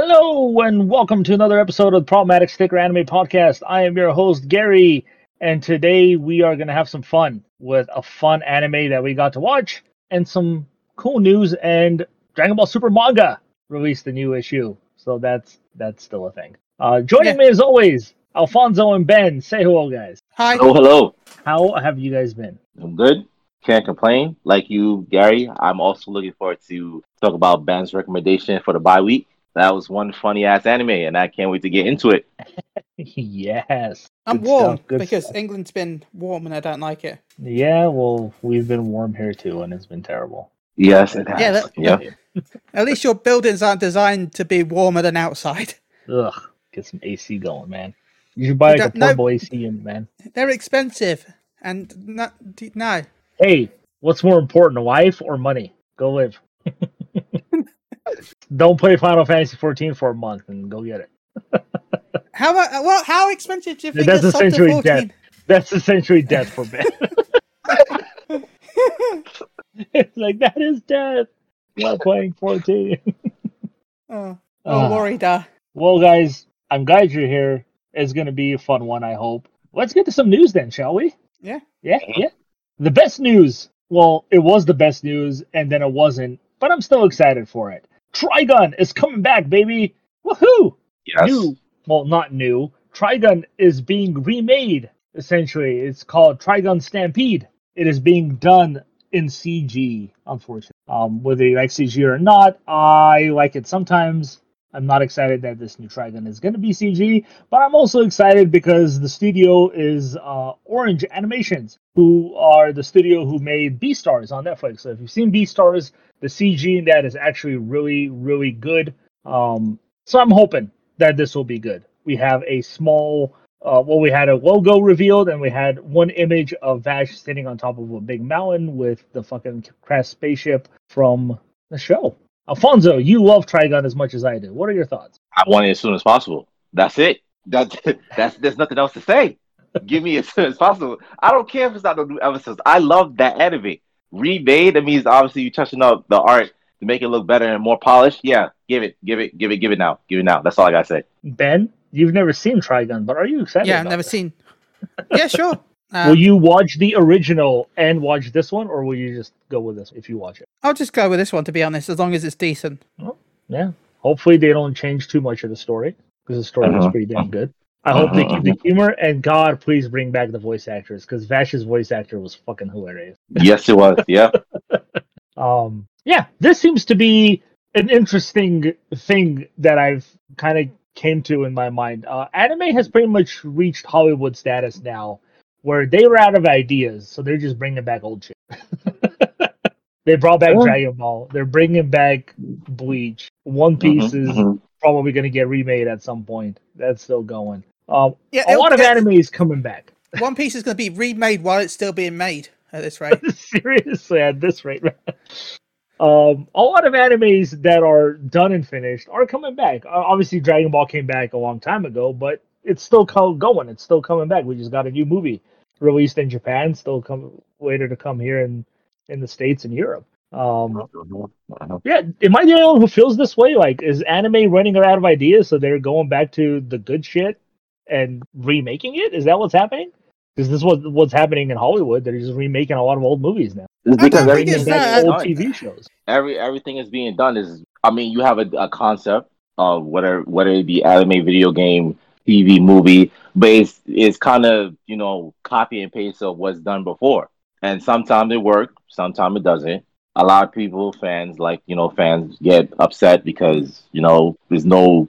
Hello and welcome to another episode of the Problematic Sticker Anime Podcast. I am your host Gary, and today we are going to have some fun with a fun anime that we got to watch and some cool news. And Dragon Ball Super manga released a new issue, so that's that's still a thing. Uh, joining Yeah. me as always, Alfonso and Ben. Say hello, guys. Hi. Hello, hello. How have you guys been? I'm good. Can't complain. Like you, Gary, I'm also looking forward to talk about Ben's recommendation for the bye week. That was one funny ass anime, and I can't wait to get into it. yes. I'm Good warm stuff, because stuff. England's been warm and I don't like it. Yeah, well, we've been warm here too, and it's been terrible. Yes, it has. Yeah, that- yeah. At least your buildings aren't designed to be warmer than outside. Ugh, get some AC going, man. You should buy You like a don't- no- portable AC unit, man. They're expensive, and not, no. Hey, what's more important, a wife or money? Go live. Don't play Final Fantasy 14 for a month and go get it. How mu- well? How expensive do you think That's essentially death. That's essentially death for Ben. it's like that is death. Not playing 14. Oh, oh Well, guys, I'm glad you're here. It's going to be a fun one, I hope. Let's get to some news then, shall we? Yeah. Yeah, yeah. The best news. Well, it was the best news, and then it wasn't, but I'm still excited for it. Trigun is coming back, baby. Woohoo! Yes. New. Well, not new. Trigun is being remade, essentially. It's called Trigun Stampede. It is being done in CG, unfortunately. Um, whether you like CG or not, I like it sometimes. I'm not excited that this new Trigun is going to be CG, but I'm also excited because the studio is uh, Orange Animations, who are the studio who made Beastars on Netflix. So if you've seen Beastars, the CG in that is actually really, really good. Um, so I'm hoping that this will be good. We have a small, uh, well, we had a logo revealed, and we had one image of Vash sitting on top of a big mountain with the fucking crash spaceship from the show. Alfonso, you love Trigun as much as I do. What are your thoughts? I want it as soon as possible. That's it. That, that's there's nothing else to say. Give me as soon as possible. I don't care if it's not no new episodes. I love that anime. Remade, that means obviously you touching up the art to make it look better and more polished. Yeah, give it, give it, give it, give it now. Give it now. That's all I gotta say. Ben, you've never seen Trigun, but are you excited? yeah, I've about never this? seen. Yeah, sure. Uh, will you watch the original and watch this one, or will you just go with this if you watch it? I'll just go with this one to be honest, as long as it's decent. Yeah. Hopefully they don't change too much of the story because the story was Uh-huh. pretty damn good. I hope they keep the humor and God, please bring back the voice actors because Vash's voice actor was fucking hilarious. Yes, it was. Yeah. Um, yeah, this seems to be an interesting thing that I've kind of came to in my mind. Uh, anime has pretty much reached Hollywood status now, where they were out of ideas, so they're just bringing back old shit. they brought back Yeah. Dragon Ball. They're bringing back Bleach. One Piece Mhm, is mhm. probably going to get remade at some point. That's still going. Um, Yeah, a lot of anime is coming back. One Piece is going to be remade while it's still being made at this rate. Seriously, at this rate, man. Um, a lot of animes that are done and finished are coming back. Uh, obviously, Dragon Ball came back a long time ago, but it's still co- going. It's still coming back. We just got a new movie released in Japan, still come later to come here in in the states and Europe. Um, yeah, am I the only one who feels this way? Like, is anime running out of ideas, so they're going back to the good shit and remaking it? Is that what's happening? Because this is what what's happening in Hollywood. They're just remaking a lot of old movies now, It's I because don't everything is that. old done. TV shows. every everything is being done is I mean you have a, a concept of whether whether it be anime, video game, TV, movie, but it's it's kind of you know copy and paste of what's done before, and sometimes it works, sometimes it doesn't. A lot of people, fans like you know fans get upset because you know there's no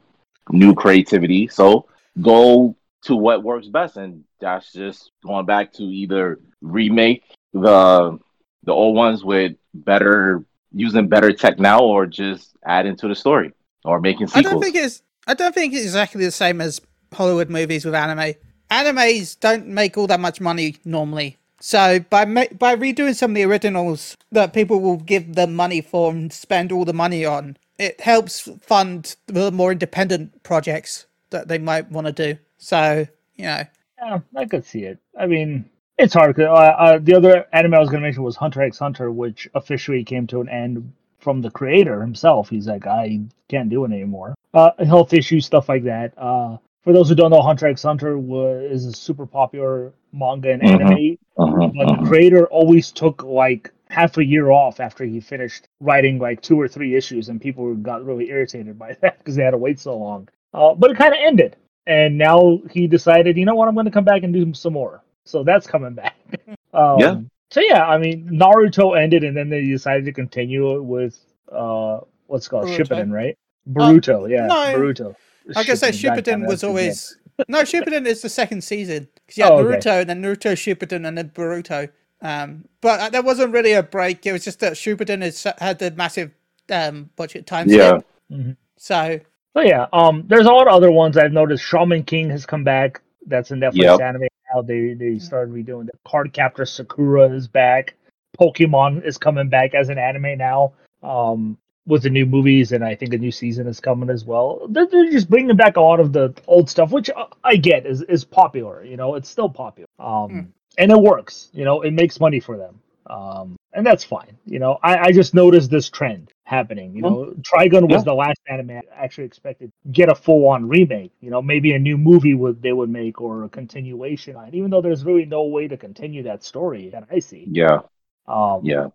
new creativity. So go to what works best, and that's just going back to either remake the the old ones with better using better tech now or just adding to the story or making I don't think it's. I don't think it's exactly the same as Hollywood movies with anime. Animes don't make all that much money normally. So by ma- by redoing some of the originals that people will give them money for and spend all the money on, it helps fund the more independent projects that they might want to do. So you know, Yeah, I could see it. I mean, it's hard. 'cause, Uh, uh, the other anime I was going to mention was Hunter x Hunter, which officially came to an end from the creator himself. He's like, I can't do it anymore. uh, health issues, stuff like that. Uh, for those who don't know, Hunter x Hunter was is a super popular manga and Mhm. anime, Uh-huh, but the uh-huh. creator always took like half a year off after he finished writing like two or three issues, and people got really irritated by that because they had to wait so long. Uh, but it kind of ended, and now he decided, you know what, I'm going to come back and do some more. So that's coming back. um, Yeah. So yeah, I mean, Naruto ended, and then they decided to continue it with uh, what's it called Boruto. Shippuden, right? Boruto, yeah, no. Boruto. I guess that Shippuden, Shippuden was always no Shippuden is the second season because you had Oh, okay. Naruto and then Naruto Shippuden and then Boruto. Um, but uh, there wasn't really a break. It was just that Shippuden is, had the massive um budget time Yeah. skip. So So yeah, um, there's a lot of other ones I've noticed. Shaman King has come back. That's a Netflix Yep. anime now. They they started redoing the Card Captor Sakura is back. Pokemon is coming back as an anime now. Um, with the new movies, and I think a new season is coming as well. They're, they're just bringing back a lot of the old stuff, which I get is is popular. You know, it's still popular. Um, Hmm. and it works. You know, it makes money for them. Um, and that's fine. You know, I, I just noticed this trend happening. You know, Trigun was Yeah. the last anime I actually expected to get a full on remake. You know, maybe a new movie would they would make or a continuation on, it, even though there's really no way to continue that story that I see. Yeah. Um, Yeah.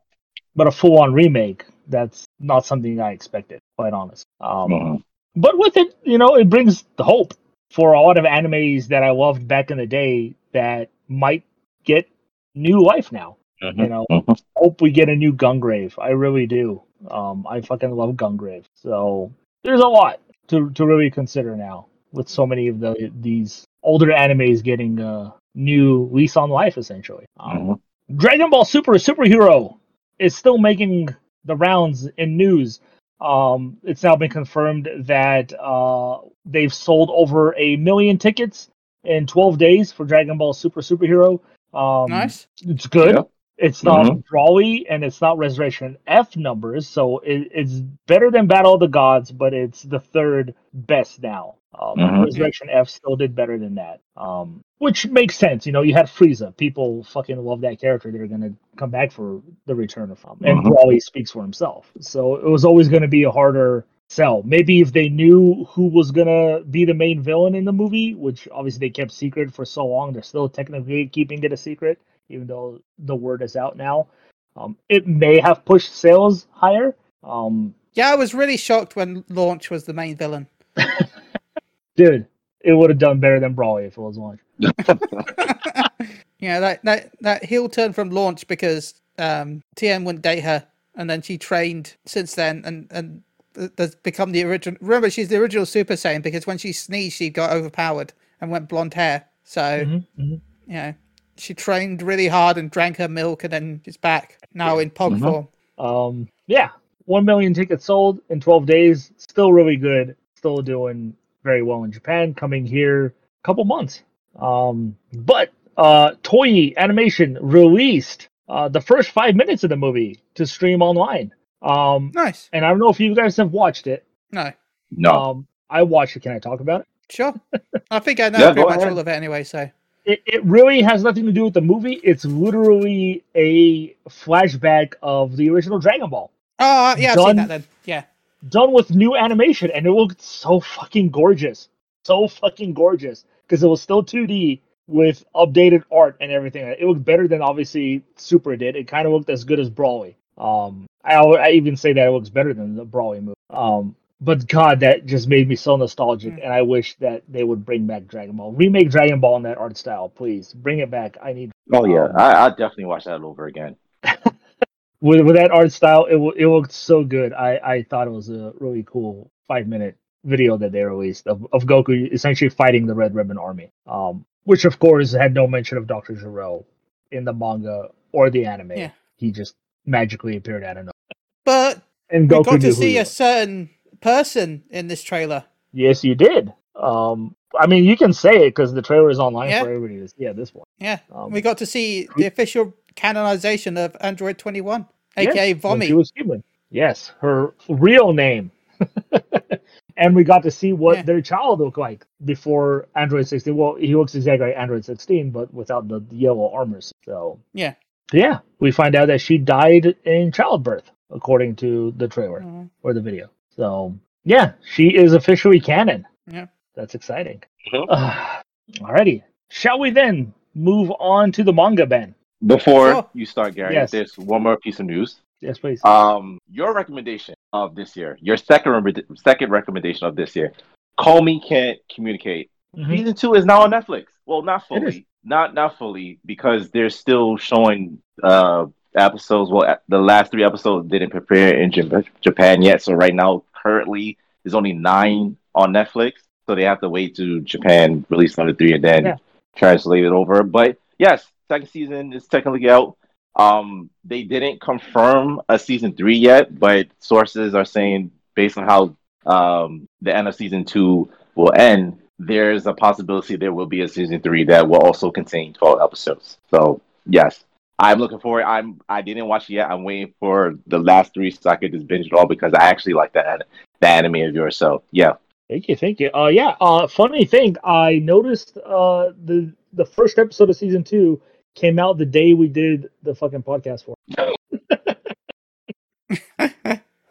But a full on remake, that's not something I expected, quite honest. Um, Mhm. but with it, you know, it brings the hope for a lot of animes that I loved back in the day that might get new life now. You know, Mhm. hope we get a new Gungrave. I really do. Um, I fucking love Gungrave. So there's a lot to to really consider now with so many of the these older animes getting a new lease on life, essentially. Um. Dragon Ball Super Superhero is still making the rounds in news. Um, it's now been confirmed that uh, they've sold over a million tickets in 12 days for Dragon Ball Super Superhero. Um, nice. It's good. Yeah. It's not. Broly and it's not Resurrection F numbers, so it, it's better than Battle of the Gods, but it's the third best now. Um, Mhm. Resurrection F still did better than that, um, which makes sense. You know, you had Frieza. People fucking love that character. They're gonna come back for the return of him, and Mhm. Broly speaks for himself. So it was always gonna be a harder sell. Maybe if they knew who was gonna be the main villain in the movie, which obviously they kept secret for so long, they're still technically keeping it a secret even though the word is out now. Um, it may have pushed sales higher. Um, Yeah, I was really shocked when Launch was the main villain. dude, it would have done better than Broly if it was Launch. Yeah, that that that heel turn from Launch because um, Tien wouldn't date her, and then she trained since then, and and has become the original. Remember, she's the original Super Saiyan because when she sneezed, she got overpowered and went blonde hair. So Mhm, mhm. you know, she trained really hard and drank her milk, and then she's back now in Pog Mhm. form. Um, yeah, one million tickets sold in 12 days. Still really good. Still doing very well in Japan. Coming here a couple months. Um, but uh, Toei Animation released uh, the first five minutes of the movie to stream online. Um, Nice. and I don't know if you guys have watched it. No, No. Um, I watched it. Can I talk about it? sure. I think I know Yeah, pretty much ahead. all of it anyway. So it, it really has nothing to do with the movie. It's literally a flashback of the original Dragon Ball, oh yeah, I've Done. seen that then. Yeah. done with new animation, and it looked so fucking gorgeous, so fucking gorgeous because it was still 2D with updated art and everything. It looked better than obviously Super did. It kind of looked as good as Broly. Um, I, I even say that it looks better than the Broly movie. Um, but God, that just made me so nostalgic, Mm. and I wish that they would bring back Dragon Ball, remake Dragon Ball in that art style, please. Bring it back. I need oh yeah. um, I I definitely watch that over again. with with that art style. It w- it looked so good. I I thought it was a really cool five minute video that they released of, of Goku essentially fighting the Red Ribbon Army. Um, which of course had no mention of Doctor Gero in the manga or the anime. Yeah. He just magically appeared out of nowhere. But And we Goku got to see a certain person in this trailer. Yes, you did. Um, I mean, you can say it because the trailer is online Yeah. for everybody to see at this point. Yeah, Um, we got to see the official canonization of Android 21, Yes, aka Vomi. She was human. Yes, her real name. and we got to see what Yeah. their child looked like before Android 16. Well, he looks exactly like Android 16, but without the yellow armors. So Yeah. yeah, we find out that she died in childbirth, according to the trailer Mhm. or the video. So Yeah, she is officially canon. Yeah. That's exciting. Mhm. Uh, alrighty. Shall we then move on to the manga, Ben? Before Sure. you start, Gary, Yes. there's one more piece of news. Yes, please. Um, your recommendation of this year, your second re- second recommendation of this year, Komi Can't Communicate. Mhm. Season two is now on Netflix. Well, not fully, not not fully, because they're still showing uh episodes. Well, the last three episodes didn't prepare in Jap- Japan yet, so right now, currently, there's only nine on Netflix. So they have to wait to Japan release number three and then Yeah. translate it over. But yes, second season is technically out. Um, they didn't confirm a season three yet, but sources are saying based on how um, the end of season two will end, there's a possibility there will be a season three that will also contain 12 episodes. So yes, I'm looking forward. I'm I didn't watch it yet. I'm waiting for the last three so I could just binge it all because I actually like that the anime of yours. So yeah, Thank you, thank you. Uh, yeah. Uh, funny thing, I noticed uh the the first episode of season two came out the day we did the fucking podcast for.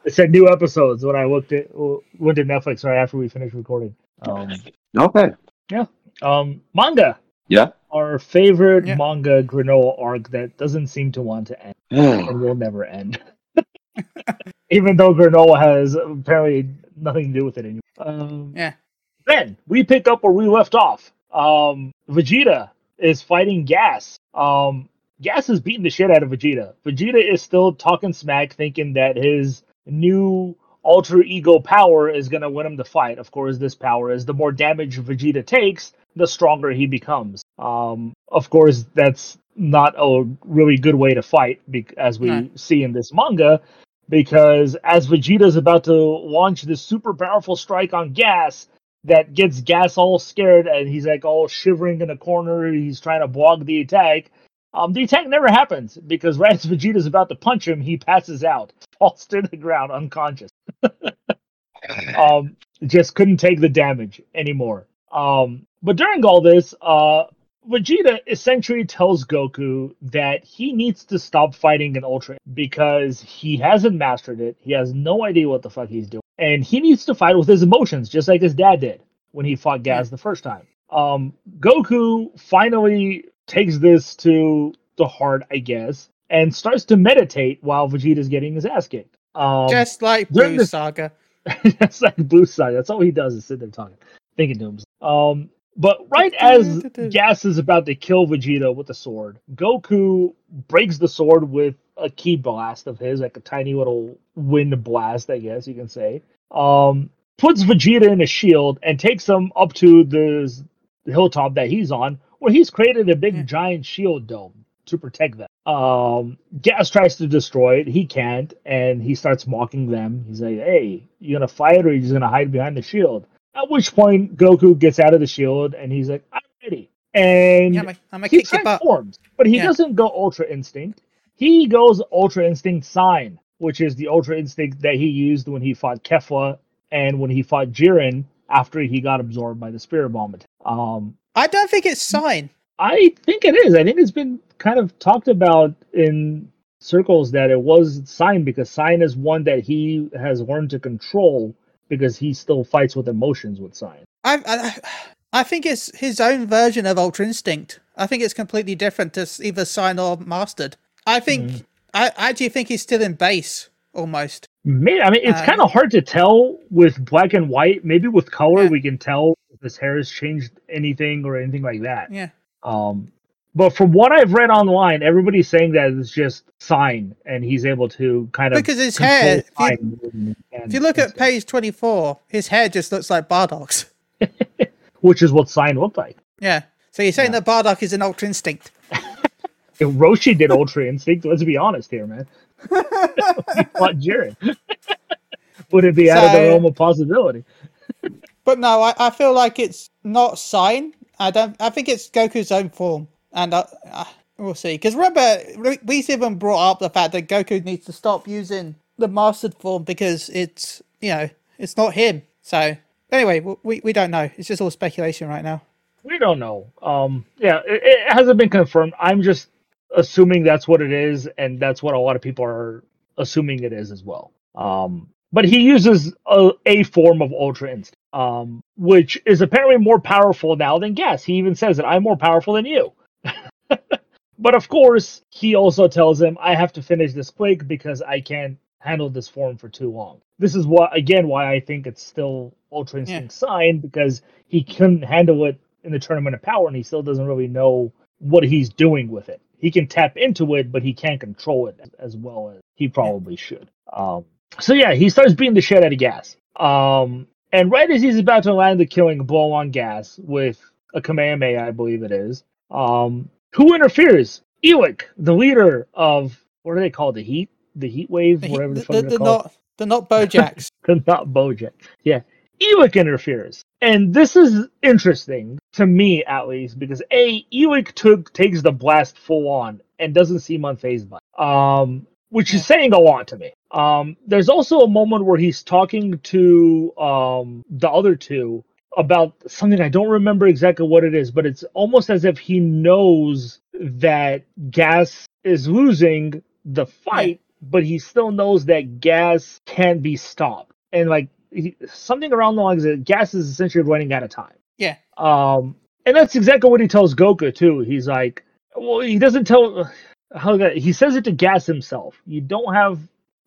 It said new episodes when I looked at went to Netflix right after we finished recording. Um, okay, Yeah. um, manga. yeah. Our favorite Yeah. manga Granolah arc that doesn't seem to want to end and will never end. Even though Granolah has apparently nothing to do with it anymore. Um, Yeah. Then we pick up where we left off. Um, Vegeta is fighting Gas. Um, Gas is beating the shit out of Vegeta. Vegeta is still talking smack, thinking that his new alter ego power is going to win him the fight. Of course, this power is the more damage Vegeta takes, the stronger he becomes. Um, of course, that's not a really good way to fight, be- as we see in this manga, because as Vegeta's about to launch this super powerful strike on Gas, that gets Gas all scared and he's like all shivering in a corner. He's trying to block the attack. Um, the attack never happens because right as Vegeta's about to punch him, he passes out, falls to the ground unconscious. um, just couldn't take the damage anymore. Um, but during all this, uh, Vegeta essentially tells Goku that he needs to stop fighting an Ultra because he hasn't mastered it. He has no idea what the fuck he's doing, and he needs to fight with his emotions, just like his dad did when he fought Gas the first time. Um, Goku finally takes this to the heart, I guess, and starts to meditate while Vegeta's getting his ass kicked. Um, Just like Blue this- Saga. that's like Blue Side. That's all he does is sit there talking, thinking to himself. Um, but right as Gas is about to kill Vegeta with the sword, Goku breaks the sword with a ki blast of his, like a tiny little wind blast, I guess you can say. Um, puts Vegeta in a shield and takes him up to the hilltop that he's on, where he's created a big Yeah. giant shield dome to protect them. Um, Gas tries to destroy it. He can't, and he starts mocking them. He's like, "Hey, you gonna fight or you just gonna hide behind the shield?" At which point, Goku gets out of the shield and he's like, "I'm ready." And Yeah, I'm gonna he kick your transforms, but he Yeah. doesn't go Ultra Instinct. He goes Ultra Instinct Sign, which is the Ultra Instinct that he used when he fought Kefla and when he fought Jiren after he got absorbed by the Spirit Bomb. attack. Um, I don't think it's sign. I think it is. I think it's been kind of talked about in circles that it was Sign because Sign is one that he has learned to control because he still fights with emotions with Sign. I, I I think it's his own version of Ultra Instinct. I think it's completely different to either sign or mastered. I think Mm. I, I actually think he's still in base almost. Maybe, I mean, it's Uh, kind of hard to tell with black and white. Maybe with color, Yeah. we can tell if his hair has changed anything or anything like that. Yeah. Um, but from what I've read online, everybody's saying that it's just sign, and he's able to kind of Because his hair, if you, sign more than he can if you look at page 24, his hair just looks like Bardock's. which is what sign looked like. Yeah. So you're saying that Bardock is an Ultra Instinct? If Roshi did Ultra Instinct, let's be honest here, man. What Jiren? Would it be out of the So- realm of possibility? But no, I, I feel like it's not sign. I don't. I think it's Goku's own form, and uh, uh, we'll see. Because remember, we- even brought up the fact that Goku needs to stop using the mastered form because it's you know it's not him. So anyway, we we don't know. It's just all speculation right now. We don't know. Um, yeah, it, it hasn't been confirmed. I'm just assuming that's what it is, and that's what a lot of people are assuming it is as well. Um, but he uses a, a form of Ultra Instinct, um, which is apparently more powerful now than Gas. He even says that I'm more powerful than you. but of course, he also tells him, I have to finish this quick because I can't handle this form for too long. This is what again why I think it's still Ultra Instinct yeah. sign because he couldn't handle it in the tournament of power and he still doesn't really know what he's doing with it. He can tap into it, but he can't control it as well as he probably should. Um, so yeah, he starts beating the shit out of gas. Um, and right as he's about to land the killing blow on gas with a Kamehameha, I believe it is, um, who interferes? Ewick, the leader of what are they called? The Heat, the Heat Wave, the whatever the, the, the, the not the not Bojacks. the not Bojack. Yeah, Ewick interferes, and this is interesting to me at least because a Ewick took takes the blast full on and doesn't seem unfazed by, it, um, which is saying a lot to me. Um, there's also a moment where he's talking to um the other two about something I don't remember exactly what it is, but it's almost as if he knows that Gas is losing the fight, but he still knows that Gas can't be stopped. And like he, something around the lines that Gas is essentially running out of time. Yeah. Um, and that's exactly what he tells Goku too. He's like, well, he doesn't tell how that he says it to Gas himself. You don't have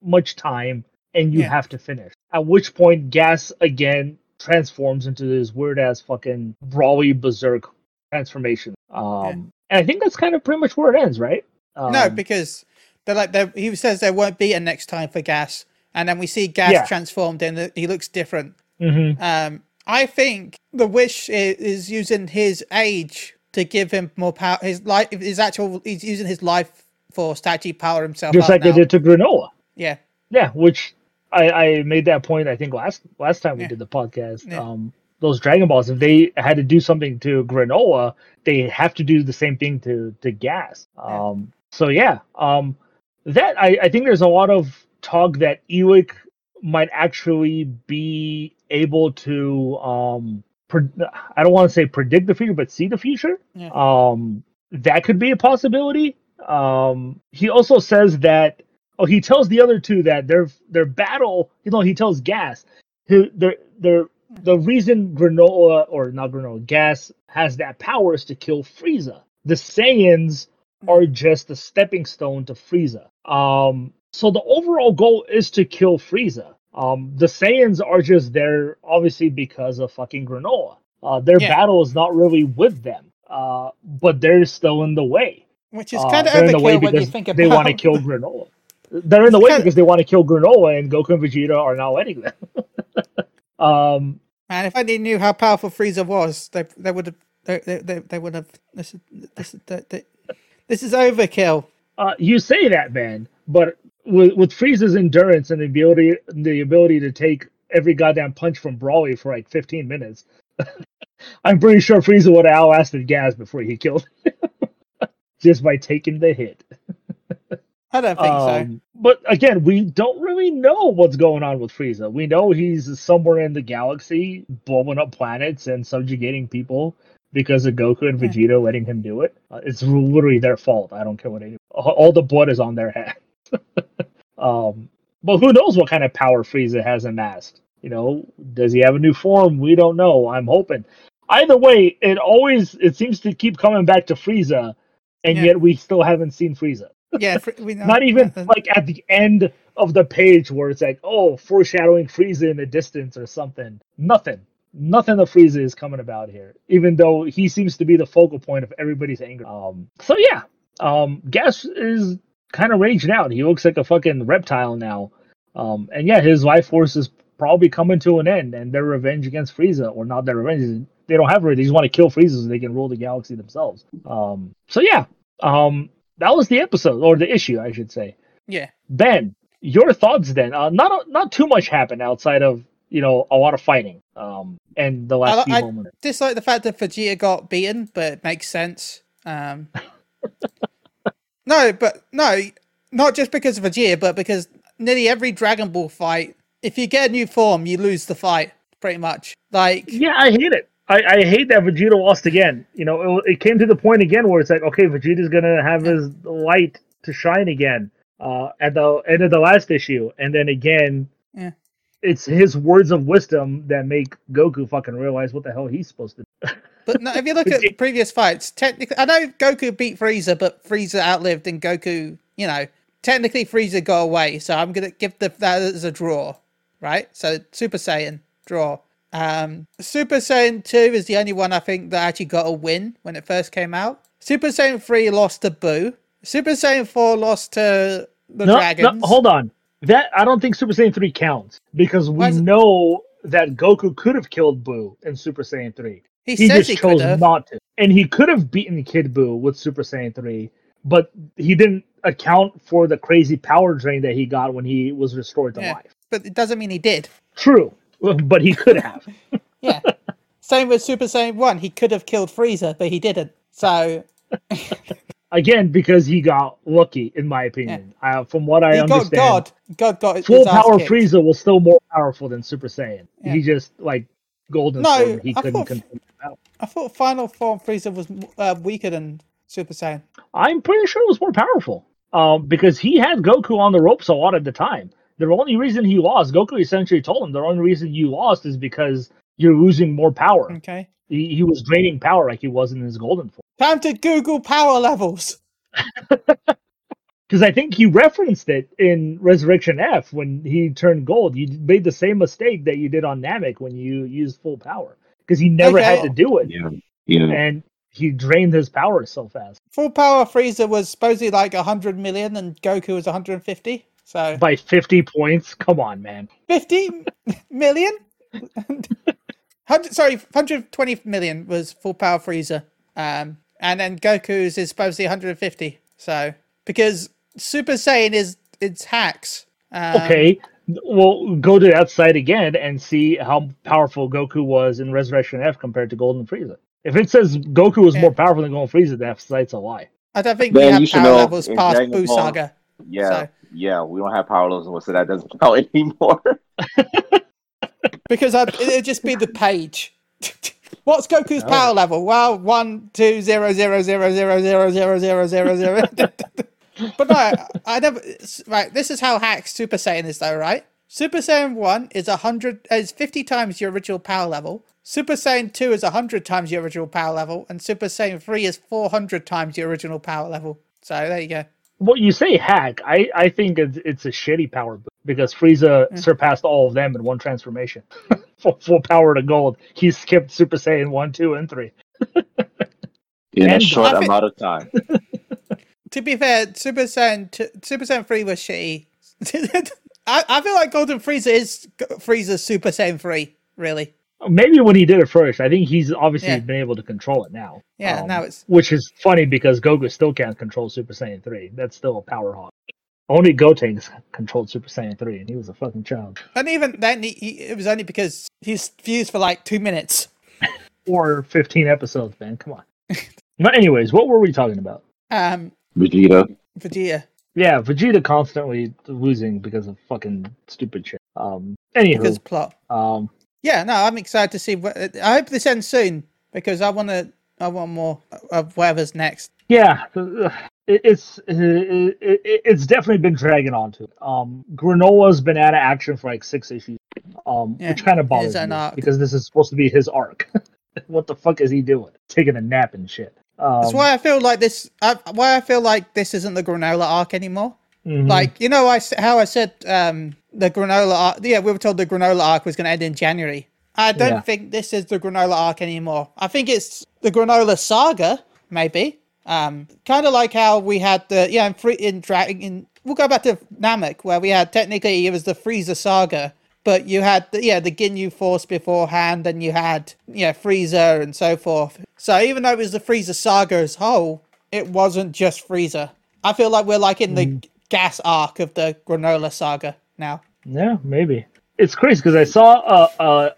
much time, and you yeah. have to finish. At which point, Gas again transforms into this weird ass fucking Broly berserk transformation. Um, yeah. and I think that's kind of pretty much where it ends, right? Um, no, because they're like they're, he says there won't be a next time for Gas, and then we see Gas yeah. transformed and he looks different. Mm-hmm. Um, I think the wish is, using his age to give him more power. His life, his actual, he's using his life force to actually power himself. Just like now. they did to Granolah. Yeah. Yeah, which I, I made that point. I think last last time we yeah. did the podcast. Yeah. Um, those Dragon Balls, if they had to do something to Granolah, they have to do the same thing to to Gas. Um, so yeah, um, that I, I think there's a lot of talk that Ewick might actually be able to um, pre- I don't want to say predict the future, but see the future. Yeah. Um, that could be a possibility. Um, he also says that Oh, he tells the other two that their their battle. You know, he tells Gas, who their their the reason Granolah or not Granolah Gas has that power is to kill Frieza. The Saiyans are just a stepping stone to Frieza. Um, so the overall goal is to kill Frieza. Um, the Saiyans are just there, obviously, because of fucking Granolah. Uh, their yeah. battle is not really with them, uh, but they're still in the way. Which is kind uh, of overkill when you think about. They want to kill Granolah. They're in the way because they want to kill Granolah, and Goku and Vegeta are not letting them. um, and if I knew how powerful Frieza was, they they would have they, they, they would have this is this they, this is overkill. Uh, you say that, man, but with with Frieza's endurance and the ability the ability to take every goddamn punch from Broly for like 15 minutes, I'm pretty sure Frieza would have outlasted Gas before he killed him. just by taking the hit. I don't think um, so. But again, we don't really know what's going on with Frieza. We know he's somewhere in the galaxy, blowing up planets and subjugating people because of Goku and Vegeta yeah. letting him do it. Uh, it's literally their fault. I don't care what they do. All the blood is on their hands. um, but who knows what kind of power Frieza has amassed? You know, does he have a new form? We don't know. I'm hoping. Either way, it always it seems to keep coming back to Frieza, and yeah. yet we still haven't seen Frieza yeah, we know. Not even like at the end of the page where it's like, oh, foreshadowing Frieza in the distance or something. Nothing. Nothing of Frieza is coming about here, even though he seems to be the focal point of everybody's anger. Um, so yeah, um, Gas is kind of raging out. He looks like a fucking reptile now. Um, and yeah, his life force is probably coming to an end, and their revenge against Frieza, or not their revenge, they don't have revenge. They just want to kill Frieza so they can rule the galaxy themselves. Um, so yeah, um, that was the episode or the issue, I should say. Yeah. Ben, your thoughts then? Uh, not not too much happened outside of you know a lot of fighting. Um, and the last I, few I moments. Dislike the fact that Vegeta got beaten, but it makes sense. Um, no, but no, not just because of Vegeta, but because nearly every Dragon Ball fight, if you get a new form, you lose the fight pretty much. Like, yeah, I hate it. I, I hate that Vegeta lost again. You know, it, it, came to the point again where it's like, okay, Vegeta's gonna have his light to shine again uh, at the end of the last issue, and then again, yeah. it's his words of wisdom that make Goku fucking realize what the hell he's supposed to do. But no, if you look at previous fights, technically, I know Goku beat Frieza, but Frieza outlived, and Goku, you know, technically Frieza got away. So I'm gonna give the, that as a draw, right? So Super Saiyan draw. Um, Super Saiyan 2 is the only one I think that actually got a win when it first came out. Super Saiyan 3 lost to Boo. Super Saiyan 4 lost to the No, no, hold on. That I don't think Super Saiyan 3 counts because we know that Goku could have killed Boo in Super Saiyan 3. He, He just he chose could have. not to. And he could have beaten Kid Boo with Super Saiyan 3, but he didn't account for the crazy power drain that he got when he was restored to Yeah. life. But it doesn't mean he did. True, but he could have. Yeah. Same with Super Saiyan 1. He could have killed Frieza, but he didn't. So Again, because he got lucky, in my opinion. Uh, from what I he got understand, God. God got his full power kicked. Frieza was still more powerful than Super Saiyan. Yeah. He just like Golden No, Sword. He I couldn't thought- control the power. I thought Final Form Frieza was uh, weaker than Super Saiyan. I'm pretty sure it was more powerful. Um, because he had Goku on the ropes a lot at the time. The only reason he lost, Goku essentially told him the only reason you lost is because you're losing more power. Okay. He, he was draining power like he was in his golden form. Time to Google power levels. Because I think he referenced it in Resurrection F when he turned gold. You made the same mistake that you did on Namek when you used full power. Because he never had to do it. Yeah. Yeah. And he drained his power so fast. Full power Frieza was supposedly like 100 million and Goku was 150. So By 50 points. Come on, man. 50 million? sorry, 120 million was full power Frieza. Um, and then Goku's is supposedly 150. So, because Super Saiyan is, it's hacks. Um, Okay. Well, go to that site again and see how powerful Goku was in Resurrection F compared to Golden Frieza. If it says Goku was Yeah. more powerful than Golden Frieza, that site's a lie. I don't think Man, we have power levels past Dragon Buu Saga. Yeah. So- Yeah. We don't have power levels, so that doesn't count anymore. Because I'd, it'd just be the page. What's Goku's Oh. power level? Well, one, two, zero, zero, zero, zero, zero, zero, zero, zero, zero. but no, I never. Right, this is how hacked Super Saiyan is, though. Right, Super Saiyan one is a hundred, uh, is fifty times your original power level. Super Saiyan two is hundred times your original power level, and Super Saiyan three is four hundred times your original power level. So there you go. Well, you say hack. I, I think it's, it's a shitty power boost because Frieza surpassed all of them in one transformation. full, full power to gold. He skipped Super Saiyan 1, 2, and 3. In a short I think- amount of time. To be fair, Super Saiyan two, Super Saiyan three was shitty. I, I feel like Golden Frieza is G- Frieza's Super Saiyan three. Really, Maybe when he did it first. I think he's obviously Yeah. been able to control it now. Yeah, Um, now it's- Which is funny because Goku still can't control Super Saiyan 3. That's still a power hog. Only Gotenks controlled Super Saiyan 3, and he was a fucking child. and even then, he, he, it was only because he's fused for like two minutes. Or 15 episodes, man. Come on. but, anyways, what were we talking about? Um, Vegeta. Vegeta. Yeah, Vegeta constantly losing because of fucking stupid shit. Um, anywho, because plot. um, Yeah, no, I'm excited to see. I hope this ends soon because I want to. I want more of whatever's next. yeah, uh, it's it, it, it's definitely been dragging on to it. Um, Granolah's been out of action for like six issues, um, Yeah, which kind of bothers me arc. because this is supposed to be his arc. what the fuck is he doing? Taking a nap and shit. Um, That's why I feel like this. I, why I feel like this isn't the Granolah arc anymore. mhm. Like you know, I how I said um, the Granolah arc. Yeah, we were told the Granolah arc was going to end in January. I don't Yeah. think this is the Granolah arc anymore. I think it's the Granolah saga, maybe. Um, kind of like how we had the yeah in free in Dragon. In, we'll go back to Namek where we had technically it was the Frieza saga, but you had the, yeah the Ginyu Force beforehand, and you had yeah Frieza and so forth. So even though it was the Frieza saga as whole, it wasn't just Frieza. I feel like we're like in the gas arc of the Granolah saga now. Yeah, maybe. It's crazy because I saw a, a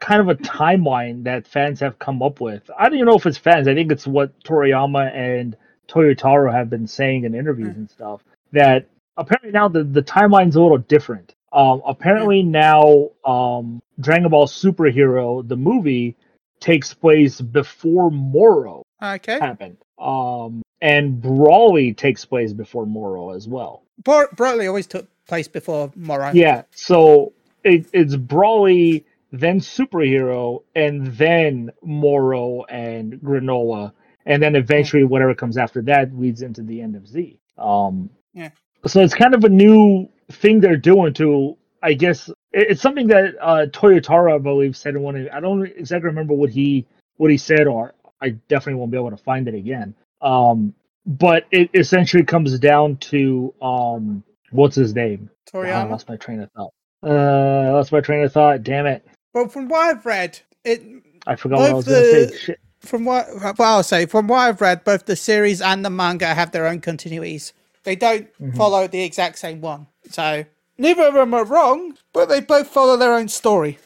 kind of a timeline that fans have come up with. I don't even know if it's fans. I think it's what Toriyama and Toyotaro have been saying in interviews and stuff. That apparently now the, the timeline's a little different. Um, apparently now um, Dragon Ball Superhero, the movie, takes place before Moro Okay. happened. Um, and Broly takes place before Moro as well. Bro- Broly always took place before Moro. Yeah, so it, it's Broly, then superhero, and then Moro and Granolah, and then eventually whatever comes after that leads into the end of Z. Um, Yeah. So it's kind of a new thing they're doing to, I guess, it- it's something that uh, Toyotaro, I believe, said in one. Of, I don't exactly remember what he what he said, or I definitely won't be able to find it again. Um, but it essentially comes down to um, what's his name? Ah, I lost my train of thought. Uh, I lost my train of thought. Damn it! Well, from what I've read, it I forgot what I was going to say. Shit. from what well, I'll say from what I've read, both the series and the manga have their own continuities. They don't Mm-hmm. follow the exact same one. So neither of them are wrong, but they both follow their own story.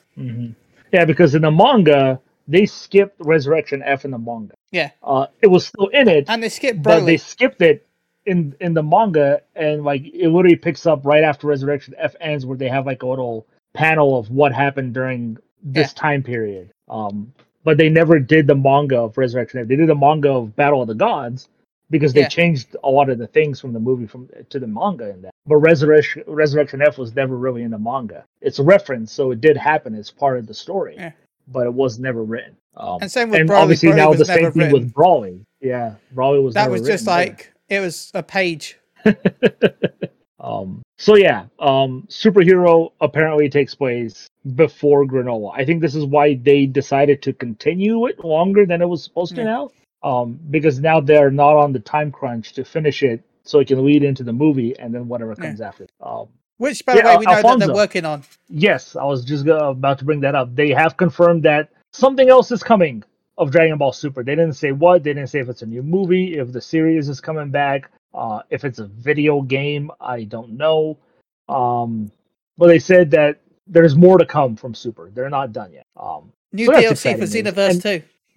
Yeah, because in the manga they skipped Resurrection F in the manga. Yeah, Uh, it was still in it, and they skip but they skipped it in in the manga, and like it literally picks up right after Resurrection F ends, where they have like a little panel of what happened during this Yeah. time period. Um, but they never did the manga of Resurrection F. They did the manga of Battle of the Gods because they Yeah. changed a lot of the things from the movie from to the manga in that. But Resurrection Resurrection F was never really in the manga. It's a reference, so it did happen as part of the story, Yeah. but it was never written. Um, And same with and Broly. obviously Broly now the same never thing written. with Broly. Yeah, Broly was That was just written like it was a page. um so yeah um superhero apparently takes place before Granolah. I think this is why they decided to continue it longer than it was supposed to now um because now they're not on the time crunch to finish it so it can lead into the movie and then whatever comes after. Um Which, by the way, we know that they're working on. yes i was just about to bring that up. They have confirmed that something else is coming of dragon ball super. They didn't say what they didn't say if it's a new movie if the series is coming back uh, if it's a video game i don't know. Um, but they said that there's more to come from super. They're not done yet. Um, New So DLC for. Xenoverse 2.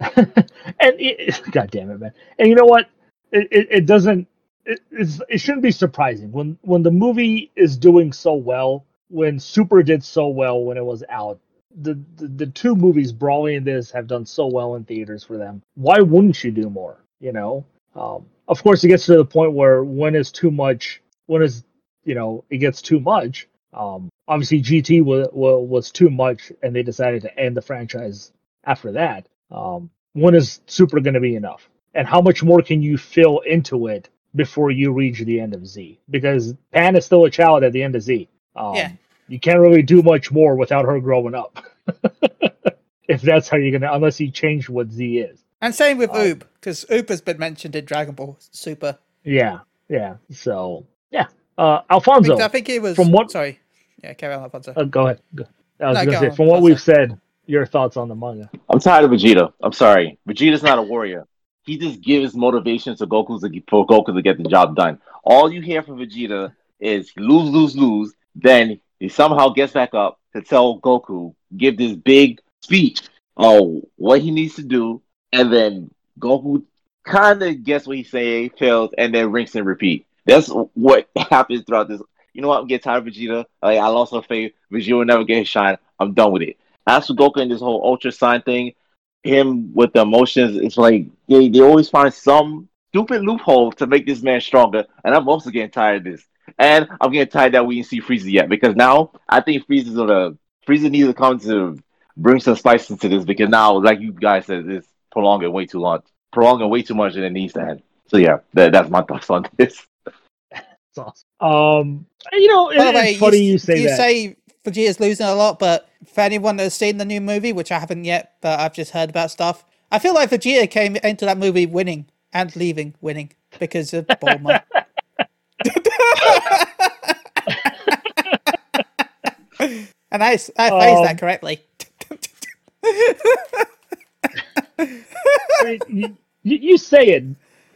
and it, god damn it man. And you know what? It, it, it doesn't it, it's, it shouldn't be surprising. When when the movie is doing so well when super did so well when it was out the, the the two movies brawling and this have done so well in theaters for them. Why wouldn't you do more you know? Um, of course it gets to the point where when is too much when is you know it gets too much. Um, obviously gt was, was too much and they decided to end the franchise after that. Um, when is super going to be enough? And how much more can you fill into it before you reach the end of z? Because pan is still a child at the end of z. Um, Yeah. You can't really do much more without her growing up if that's how you're gonna unless you change what z is And same with Um, Oob, because Oob has been mentioned in Dragon Ball Super. yeah yeah so yeah uh alfonso I think it was. from what- Sorry. Yeah, carry on, Alfonso. uh, go ahead Go- i was No, gonna go say on, from what Alfonso. we've said your thoughts on the manga I'm tired of Vegeta. I'm sorry. Vegeta's not a warrior. He just gives motivation to Goku to, for Goku to get the job done. All you hear from Vegeta is lose, lose, lose. Then he somehow gets back up to tell Goku, give this big speech on what he needs to do, and then Goku kind of gets what he's saying, fails, and then rinse and repeat. That's what happens throughout this. You know what? I'm getting tired of Vegeta. Like I lost my faith. Vegeta will never get his shine. I'm done with it. As for Goku and this whole Ultra Sign thing, him with the emotions, it's like they, they always find some stupid loophole to make this man stronger. And I'm also getting tired of this. And I'm getting tired that we didn't see Frieza yet because now I think Frieza's gonna Frieza needs to come to bring some spice into this because now, like you guys said, it's prolonging way too long, prolonging way too much than it needs to end. So yeah, that, that's my thoughts on this. it's awesome um you know By the it- way, it's funny you, you, say you that say Vegeta's losing a lot, but for anyone that's seen the new movie, which I haven't yet, but I've just heard about stuff, I feel like Vegeta came into that movie winning and leaving winning because of Bulma. and I phrased Um, that correctly. You, you you say it,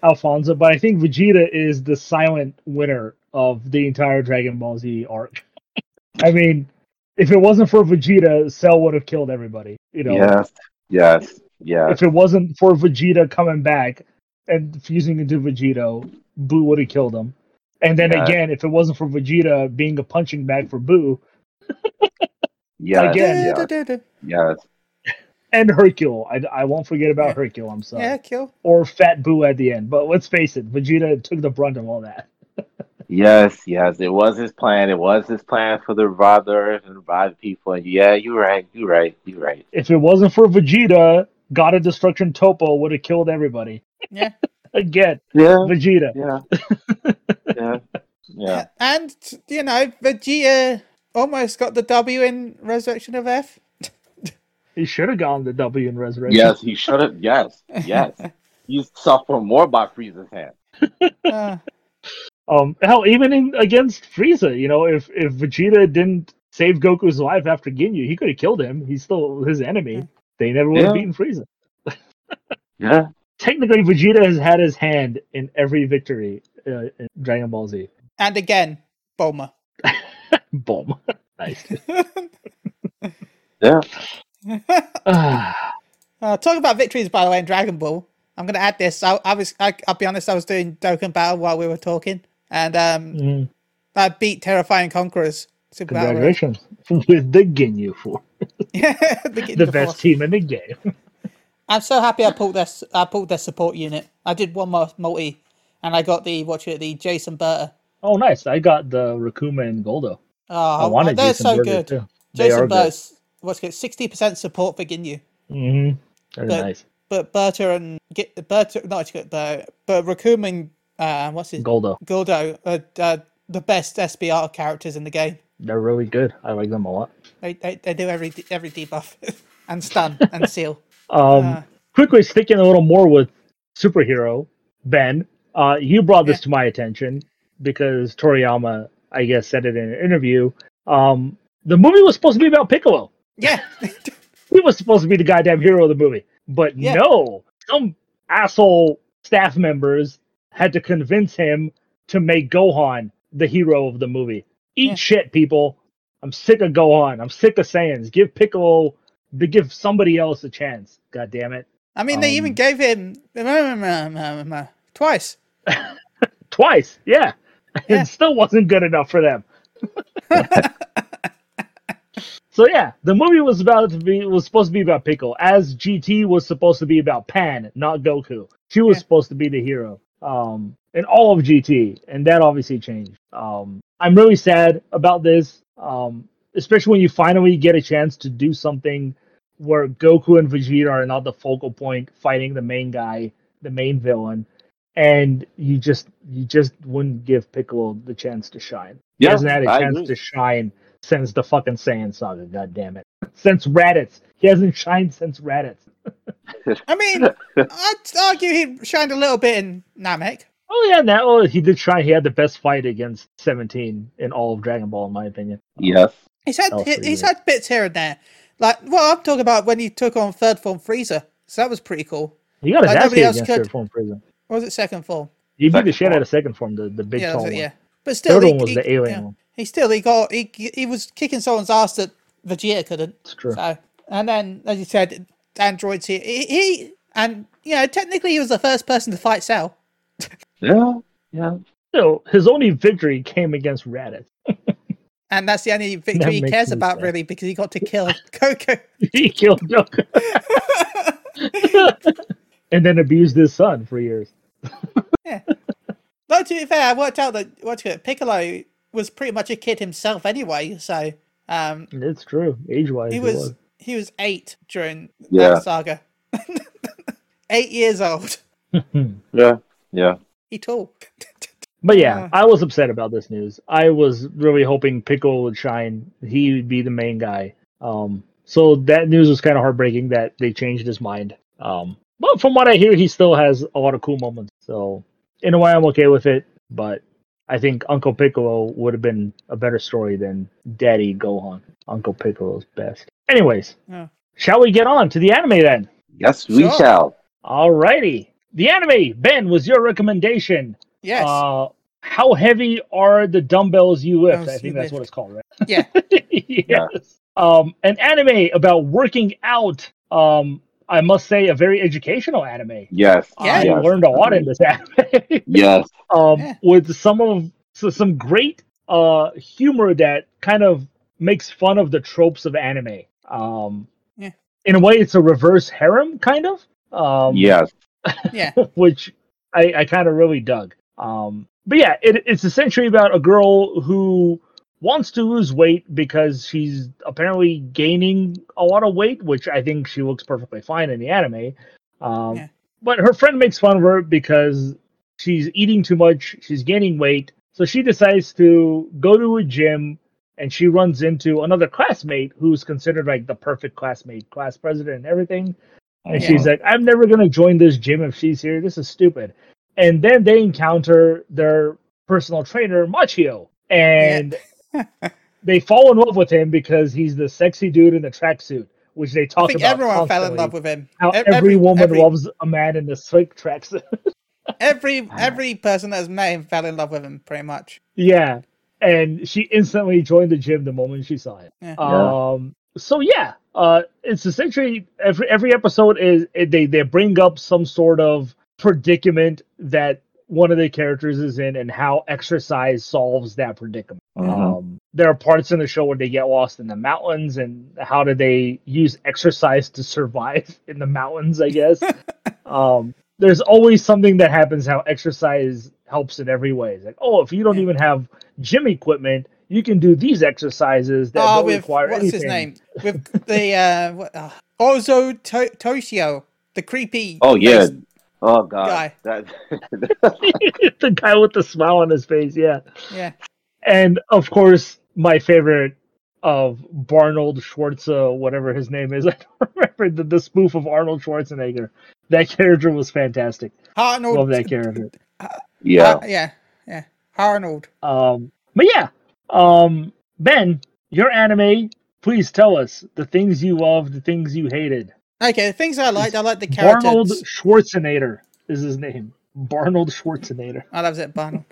Alfonso, but I think Vegeta is the silent winner of the entire Dragon Ball Z arc. I mean, if it wasn't for Vegeta, Cell would have killed everybody. You know, Yes, yes, yes. if it wasn't for Vegeta coming back and fusing into Vegito, Boo would have killed him. And then Yeah. again, if it wasn't for Vegeta being a punching bag for Boo yeah, Again. yes, yes. and Hercule, I, I won't forget about Yeah. Hercule. I'm sorry. Yeah, kill. Or Fat Boo at the end. But let's face it, Vegeta took the brunt of all that. Yes, yes, it was his plan. It was his plan for the revive the Earth and revive people. And yeah, you're right. You're right. You're right. If it wasn't for Vegeta, God of Destruction Toppo would have killed everybody. Yeah. Again, Yeah, Vegeta. yeah, yeah, yeah. And you know, Vegeta almost got the W in Resurrection of F. He should have gotten the W in Resurrection. Yes, he should have. Yes, yes. You suffer more by Frieza's hand. Uh, Um, hell, even in against Frieza, you know, if if Vegeta didn't save Goku's life after Ginyu, he could have killed him. He's still his enemy. They never would have Yeah. beaten Frieza. Yeah, Technically, Vegeta has had his hand in every victory uh, in Dragon Ball Z. and again, Bulma. Boom. nice. yeah. Ah, Uh, talking about victories, by the way, in Dragon Ball. I'm going to add this. I, I was, I, I'll be honest, I was doing Dokkan Battle while we were talking, and um, mm, I beat Terrifying Conquerors. Super Battle Road. congratulations with the Ginyu for Yeah, beginning the best Force. team in the game. I'm so happy I pulled this. I pulled their support unit. I did one more multi, and I got the watch it the Jason Burter. Oh, nice! I got the Recoome and Guldo. Oh, I wanted they're Jason so Berger, good. too. Jason good. Burter's what's good, sixty percent support for Ginyu. Mm-hmm. They're But- nice. But Burter and get Burter, not good, but but Recoome and uh, what's his Goldo. Guldo are uh, the best SBR characters in the game. They're really good. I like them a lot. They they, they do every every debuff and stun and seal. Um, Uh. quickly sticking a little more with superhero Ben. Uh, you brought this Yeah. to my attention because Toriyama, I guess, said it in an interview. Um, the movie was supposed to be about Piccolo. Yeah, He was supposed to be the goddamn hero of the movie, but Yeah. no, some asshole staff members had to convince him to make Gohan the hero of the movie. Eat Yeah. shit, people. I'm sick of Gohan. I'm sick of Saiyans. Give Piccolo, to give somebody else a chance. God damn it. I mean they even Um, gave him twice. Twice, yeah. Yeah. It still wasn't good enough for them. so yeah, the movie was about to be was supposed to be about Piccolo, as GT was supposed to be about Pan, not Goku. She was Yeah. supposed to be the hero. Um in all of GT, and that obviously changed. Um I'm really sad about this. Um especially when you finally get a chance to do something where Goku and Vegeta are not the focal point fighting the main guy, the main villain and you just you just wouldn't give Piccolo the chance to shine. He hasn't had a I chance agree. to shine since the fucking Saiyan saga. God damn it! Since Raditz, he hasn't shined since Raditz. I mean, I'd argue he shined a little bit in Namek. Oh yeah, now oh, he did shine. He had the best fight against Seventeen in all of Dragon Ball, in my opinion. Yes. He's had he- he's had bits here and there. Like, well, I'm talking about when he took on third form Frieza. So that was pretty cool. He got his Like, nobody else could. third form prison. Or was it second form? He beat the Second shit out of second form, the, the big yeah, tall it, one. yeah. But still, Third he, one was he- the alien yeah. one. he still he got he he was kicking someone's ass that Vegeta couldn't. It's true. So and then as you said, androids here. He, he and you know technically he was the first person to fight Cell. Yeah. Yeah. Still, his only victory came against Raditz. And that's the only victory he cares about, sad. really, because he got to kill Goku. he killed Goku, and then abused his son for years. yeah. Though to be fair, I worked out that what's it, Piccolo was pretty much a kid himself anyway, so um, It's true, age wise. he was he was eight during Yeah. that saga. eight years old. Yeah. Yeah. He tall. But yeah, Uh. I was upset about this news. I was really hoping Piccolo would shine. He would be the main guy. Um, so that news was kind of heartbreaking that they changed his mind. Um, but from what I hear, he still has a lot of cool moments. So in a way, I'm okay with it. But I think Uncle Piccolo would have been a better story than Daddy Gohan. Uncle Piccolo's best. Anyways, Yeah. shall we get on to the anime then? Yes, we Sure. shall. Alrighty. The anime, Ben, was your recommendation. Yes. Uh, how heavy are the dumbbells you lift? Dumbbells I think that's lift. what it's called, right? yeah. yes. Um, an anime about working out. Um, I must say, a very educational anime. Yes. Yeah. I Yes. learned a lot in this anime. Yes. um, Yeah. with some of so some great uh humor that kind of makes fun of the tropes of anime. Um, Yeah. in a way, it's a reverse harem, kind of. Um, Yes. Yeah. which I, I kind of really dug. Um, but yeah, it, it's essentially about a girl who wants to lose weight because she's apparently gaining a lot of weight, which I think she looks perfectly fine in the anime. Um, Yeah. But her friend makes fun of her because she's eating too much, she's gaining weight. So she decides to go to a gym and she runs into another classmate who's considered like the perfect classmate, class president, and everything. And Yeah. she's like, I'm never going to join this gym if she's here. This is stupid. And then they encounter their personal trainer, Machio. And they fall in love with him because he's the sexy dude in the tracksuit, which they I talk think about. everyone fell in love with him. How Ev- every, woman every, loves a man in the slick tracksuit. every every person that has met him fell in love with him, pretty much. yeah. And she instantly joined the gym the moment she saw it. Yeah. Um. So yeah, uh, it's essentially every every episode is they they bring up some sort of predicament that one of the characters is in, and how exercise solves that predicament. Mhm. Um, there are parts in the show where they get lost in the mountains, and how do they use exercise to survive in the mountains? I guess. um, there's always something that happens how exercise helps in every way. It's like, oh, if you don't Yeah. even have gym equipment, you can do these exercises that Oh, don't with require what's anything. his name? With the uh, what, uh Ozo to- Toshio, the creepy. Oh yeah. Faced Oh god. Guy. That, the guy with the smile on his face, yeah. Yeah. And of course, my favorite of Barnold Schwarzer, whatever his name is. I don't remember the, the spoof of Arnold Schwarzenegger. That character was fantastic. Arnold. Love that character. yeah. Uh, yeah. Yeah. Arnold. Um, but yeah, um, Ben, your anime. Please tell us the things you loved, the things you hated. Okay, the things I liked, I like the Barnold characters. Schwarzenegger is his name. Barnold Schwarzenegger. I loved it, Barnold.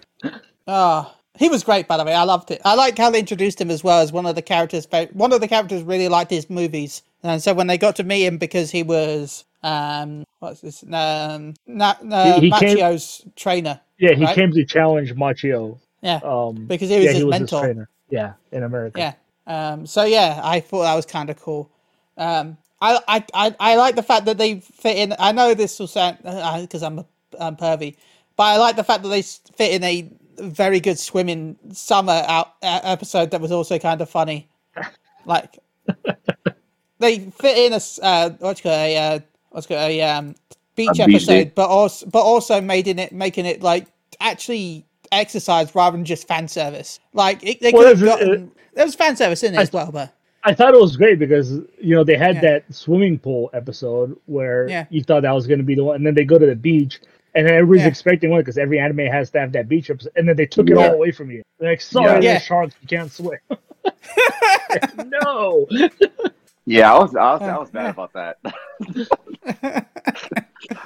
Oh, he was great, by the way. I loved it. I liked how they introduced him as well as one of the characters. One of the characters really liked his movies, and so when they got to meet him because he was um, what's this? Um, na- uh, He- he came- Machio's trainer. Yeah, he Right. came to challenge Machio. Yeah, Um, because he was yeah, his he was mentor. his trainer. Yeah, in America. Yeah. Um, so yeah, I thought that was kind of cool. Um, I, I, I, I like the fact that they fit in. I know this will sound because I'm a I'm pervy, but I like the fact that they fit in a very good swimming summer out uh, episode that was also kind of funny. Like they fit in a uh, what's it called a uh, what's it called a um, beach A beach episode, but also but also made in it making it like actually exercise rather than just fan service. Like it, they Well, could have there's a- gotten there was fan service in it I- as well, but I thought it was great because you know they had Yeah. that swimming pool episode where Yeah. you thought that was going to be the one, and then they go to the beach, and then everybody's Yeah. expecting one because every anime has to have that beach episode, and then they took it all away from you. They're like, sorry, Yeah. Yeah. sharks, you can't swim. no. Yeah, I was I was I was Uh, mad about that.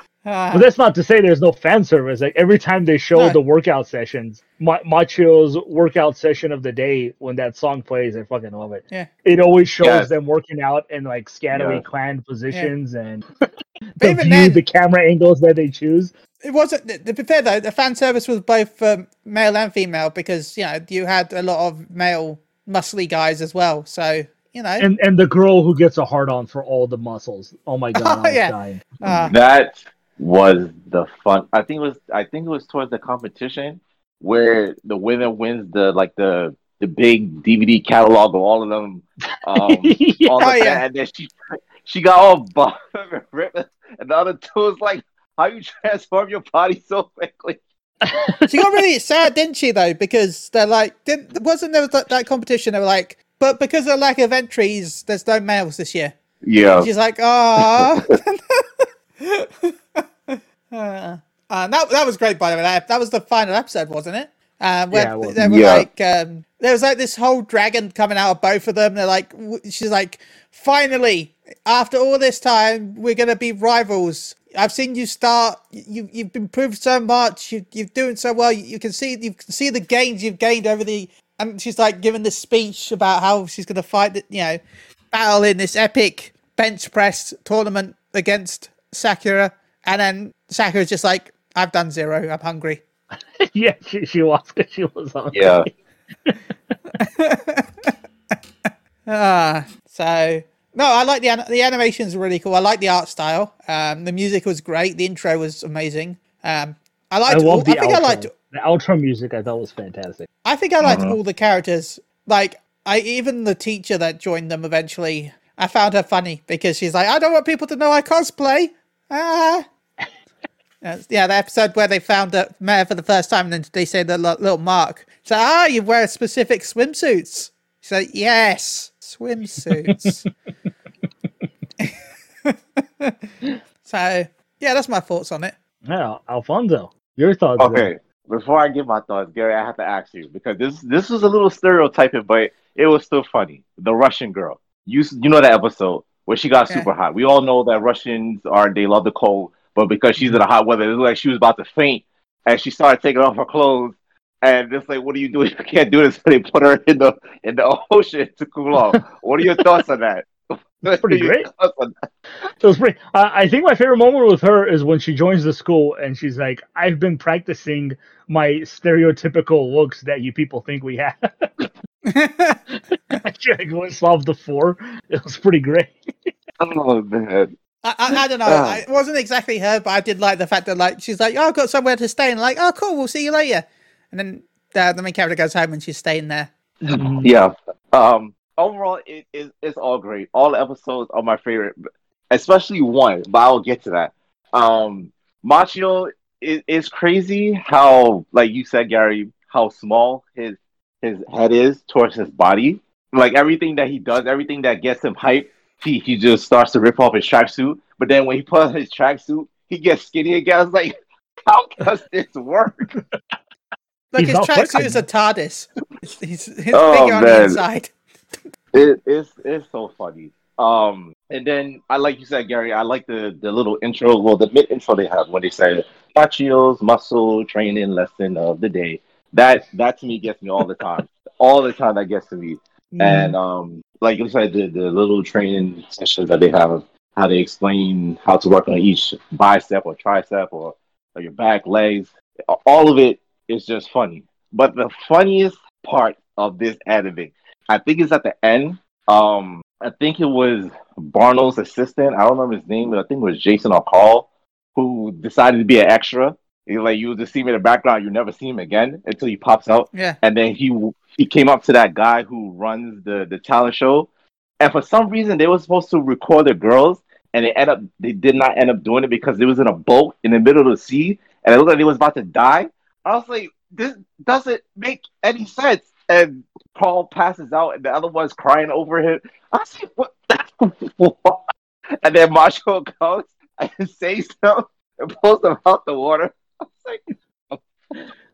uh, But that's not to say there's no fan service. Like every time they show No. the workout sessions, Ma- Machio's workout session of the day when that song plays, I fucking love it. Yeah. It always shows Yes. them working out in like scantily Yeah. clad positions and the even view, then- the camera angles that they choose. it wasn't. To be fair though, the fan service was both um, male and female because you know you had a lot of male muscly guys as well. So you know, And and the girl who gets a hard on for all the muscles. Oh my god, I was Yeah. dying. uh, that was the fun. I think it was. I think it was towards the competition where the winner wins the like the the big DVD catalog of all of them. Um, Yeah. all the Oh, yeah. and then she she got all buff and ripped, and the other two was like, "How you transform your body so quickly?" she got really sad, didn't she? Though because they're like, didn't wasn't there that, that competition? They were like, but because of lack of entries, there's no males this year. Yeah, She's like, ah. uh, uh, that that was great, by the way. That, that was the final episode, wasn't it? Uh, where Yeah, it was. they were Yeah. like, um, there was like this whole dragon coming out of both of them. They're like, she's like, finally, after all this time, we're gonna be rivals. I've seen you start. You you've improved so much. You you're doing so well. You, you can see you can see the gains you've gained over the. And she's like giving this speech about how she's gonna fight. The, you know, battle in this epic bench press tournament against Sakura, and then Sakura's just like, "I've done zero. I'm hungry." yeah, she, she was she was on. yeah. Ah, so no, I like the an- the animation's really cool. I like the art style. Um, the music was great. The intro was amazing. Um, I I liked. love all- the I think I liked. The outro music I thought was fantastic. I think I liked Uh-huh. all the characters. Like, I even the teacher that joined them eventually. I found her funny because she's like, I don't want people to know I cosplay. Ah. Uh, yeah, the episode where they found that met her for the first time, and then they say the li- little mark. So, ah, you wear specific swimsuits. She's like, yes, swimsuits. so, yeah, that's my thoughts on it. Yeah, Alfonso, your thoughts? then? Okay, before I give my thoughts, Gary, I have to ask you because this this was a little stereotyping, but it was still funny. The Russian girl, you you know that episode where she got Yeah. super hot. We all know that Russians are they love the cold, but because she's in the hot weather, it looked like she was about to faint, and she started taking off her clothes. And it's like, what are you doing? You can't do this. So they put her in the in the ocean to cool off. what are your thoughts on that? That's pretty great. on that? So it's pretty. Uh, I think my favorite moment with her is when she joins the school and she's like, "I've been practicing my stereotypical looks that you people think we have." she like went solved the four. It was pretty great. Oh man, I, I, I don't know. I, it wasn't exactly her, but I did like the fact that like she's like, "Oh, I've got somewhere to stay," and like, "Oh, cool, we'll see you later." And then uh, the main character goes home and she's staying there. Yeah. Um. Overall, it is it's all great. All the episodes are my favorite, especially one. But I'll get to that. Um, Machio is is crazy. How, like you said, Gary, how small his his head is towards his body. Like everything that he does, everything that gets him hyped, he he just starts to rip off his tracksuit. But then when he puts on his tracksuit, he gets skinny again. I was like, how does this work? Look, He's his tracksuit is a TARDIS. He's, he's, his Oh, figure on the man. inside. It, it's it's so funny. Um, and then I like you said, Gary. I like the the little intro, well, the mid intro they have when they say Machio's muscle training lesson of the day. That that to me gets me all the time. all the time that gets to me. And um, like you said, the the little training sessions that they have, how they explain how to work on each bicep or tricep or, or your back, legs. All of it is just funny. But the funniest part of this anime I think it's at the end. Um, I think it was Barno's assistant. I don't remember his name, but I think it was Jason or Carl who decided to be an extra. He, like you just see him in the background, you never see him again until he pops out. Yeah. And then he he came up to that guy who runs the the talent show, and for some reason they were supposed to record the girls, and they end up they did not end up doing it because it was in a boat in the middle of the sea, and it looked like they was about to die. I was like, this doesn't make any sense. And Paul passes out, and the other one's crying over him. I said, what? what? And then Marshall goes and says something and pulls them out the water. I was like,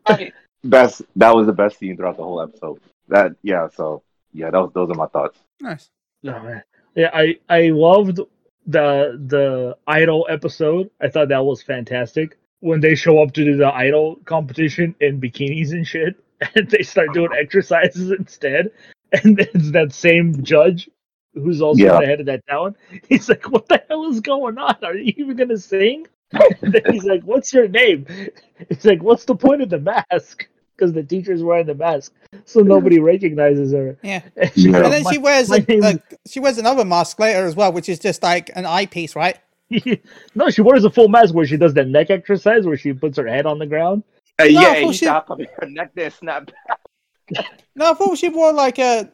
I- best. That was the best scene throughout the whole episode. That yeah. So yeah, that was those are my thoughts. Nice. Oh, man. Yeah, I I loved the the idol episode. I thought that was fantastic. When they show up to do the idol competition in bikinis and shit, and they start doing uh-huh. exercises instead, and it's that same judge who's also Yeah. the head of that talent. He's like, "What the hell is going on? Are you even gonna sing?" And then he's like, "What's your name?" It's like, "What's the point of the mask?" Because the teacher's wearing the mask, so nobody recognizes her. Yeah. And Yeah. And then "My- she wears my a, like she wears another mask later as well, which is just like an eyepiece, right? no, she wears a full mask where she does that neck exercise where she puts her head on the ground. Uh, No, yeah, I thought she- stopped her neck there, snap. No, I thought she wore like a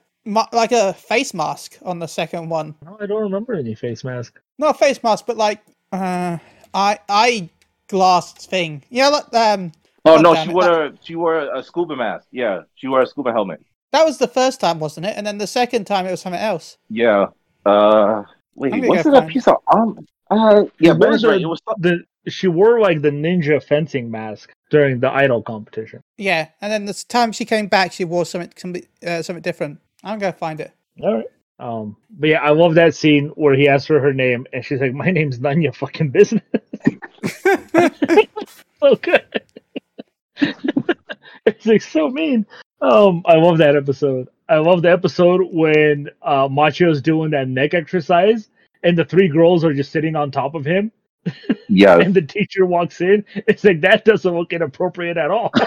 like a face mask on the second one. No, I don't remember any face mask. Not a face mask, but like uh eye eye glass thing. Yeah, like um Oh God no, she wore that- a she wore a scuba mask. Yeah, she wore a scuba helmet. that was the first time, wasn't it? And then the second time it was something else. Yeah. Uh, wait, was go it a piece of armor? Uh, yeah, but wore right. It was the she wore like the ninja fencing mask during the idol competition. Yeah, and then the time she came back, she wore something something, uh, something different. I'm gonna find it. All right. Um, but yeah, I love that scene where he asks her her name and she's like, "My name's none your fucking business." so good. it's like so mean. Um, I love that episode. I love the episode when uh, Machio's doing that neck exercise and the three girls are just sitting on top of him yeah. and the teacher walks in. It's like that doesn't look inappropriate at all.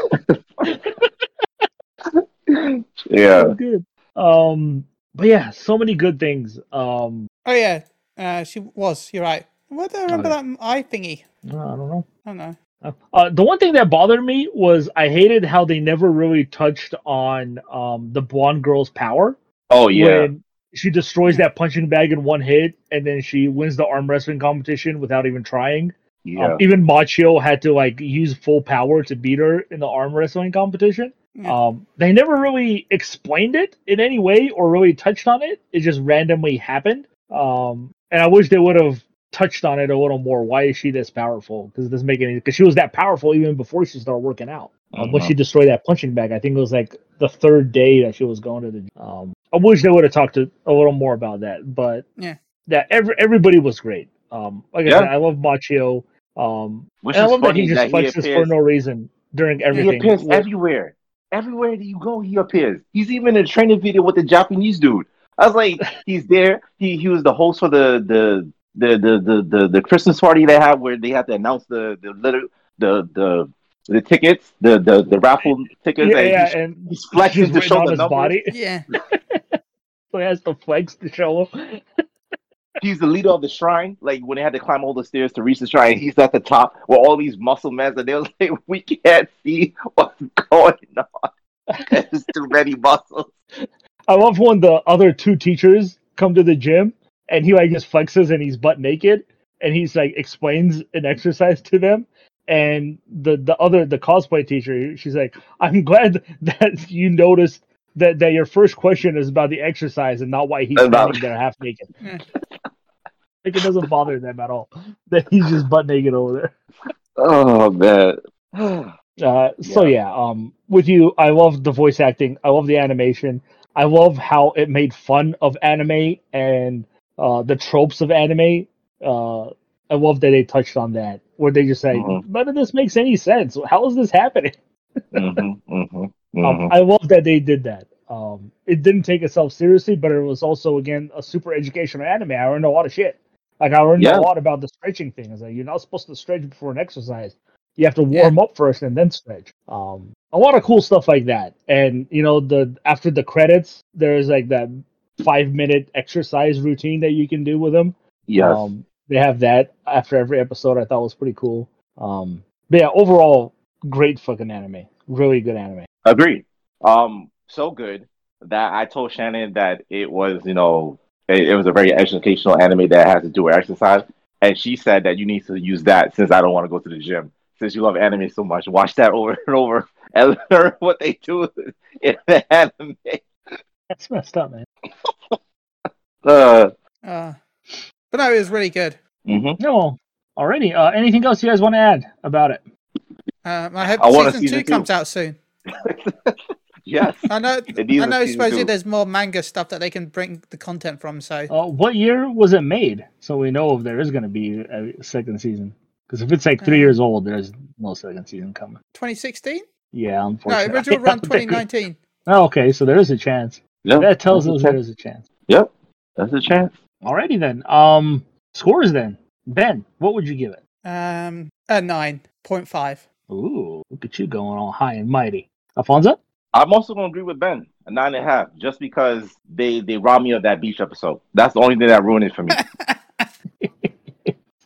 Yeah. So good. Um, but yeah, so many good things. Um, Oh yeah, uh, she was. You're right. Where do I remember Okay. that eye thingy? I don't know. I don't know. Uh, the one thing that bothered me was I hated how they never really touched on um, the blonde girl's power. Oh yeah. When she destroys that punching bag in one hit, and then she wins the arm wrestling competition without even trying. Yeah. Um, even Machio had to like use full power to beat her in the arm wrestling competition. Yeah. Um, they never really explained it in any way or really touched on it. It just randomly happened. Um, and I wish they would have touched on it a little more. Why is she this powerful? Because it doesn't make any. Because she was that powerful even before she started working out. Um, when Mhm. she destroyed that punching bag, I think it was like the third day that she was going to the. Um, I wish they would have talked to, a little more about that. But Yeah. that every everybody was great. Um, like I Yeah. said, I love Machio. Um, Which and I is love that he just that he flexes for no reason during everything. He appears Where- everywhere. Everywhere that you go, he appears. He's even in a training video with the Japanese dude. I was like, he's there. He he was the host for the the the the the, the, the Christmas party they have where they have to announce the the little the the the tickets, the the the raffle tickets. yeah, and yeah, he's, and he's flexing to show on the his numbers. body. Yeah. So he has the flex to show him. He's the leader of the shrine. Like when they had to climb all the stairs to reach the shrine, he's at the top with all these muscle men, and they're like, "We can't see what's going on. There's too many muscles." I love when the other two teachers come to the gym and he like just flexes and he's butt naked and he's like explains an exercise to them. And the the other the cosplay teacher, she's like, "I'm glad that you noticed that that your first question is about the exercise and not why he's About- standing there half naked." Like it doesn't bother them at all that he's just butt naked over there. Oh man. Uh, so yeah, um, with you, I love the voice acting. I love the animation. I love how it made fun of anime and uh, the tropes of anime. Uh, I love that they touched on that, where they just say, Mhm. "None of this makes any sense. How is this happening?" Mhm, mhm, mhm. Um, I love that they did that. Um, it didn't take itself seriously, but it was also again a super educational anime. I learned a lot of shit. Like I learned Yeah. a lot about the stretching thing. It's like you're not supposed to stretch before an exercise. You have to warm up first and then stretch. Um, a lot of cool stuff like that. And you know, the after the credits, there's like that five minute exercise routine that you can do with them. yes. Um, they have that after every episode. I thought was pretty cool. Um, but yeah, overall, great fucking anime. Really good anime. Agreed. Um, so good that I told Shannon that it was, you know, it, it was a very educational anime that has to do with exercise, and she said that you need to use that since I don't want to go to the gym. Since you love anime so much, watch that over and over and learn what they do in the anime. That's messed up, man. Uh, Uh, but no, it was really good. mhm. No, already. Uh, anything else you guys want to add about it? Um, I hope I season, season two two. comes out soon. Yes. I know. I needs I a know. season Supposedly, two. there's more manga stuff that they can bring the content from. So Uh, what year was it made? So we know if there is going to be a second season. Because if it's like three Uh, years old, there's no second season coming. 2016? Yeah, unfortunately. No, unfortunately. original run 2019. Oh, okay, so there is a chance. Yeah, That tells us a there chance. is a chance. Yep, that's a chance. Alrighty then. Um, scores then. Ben, what would you give it? Um, a nine point five. Ooh, look at you going all high and mighty. Alfonso? I'm also gonna agree with Ben, a nine and a half, just because they they robbed me of that beach episode. That's the only thing that ruined it for me.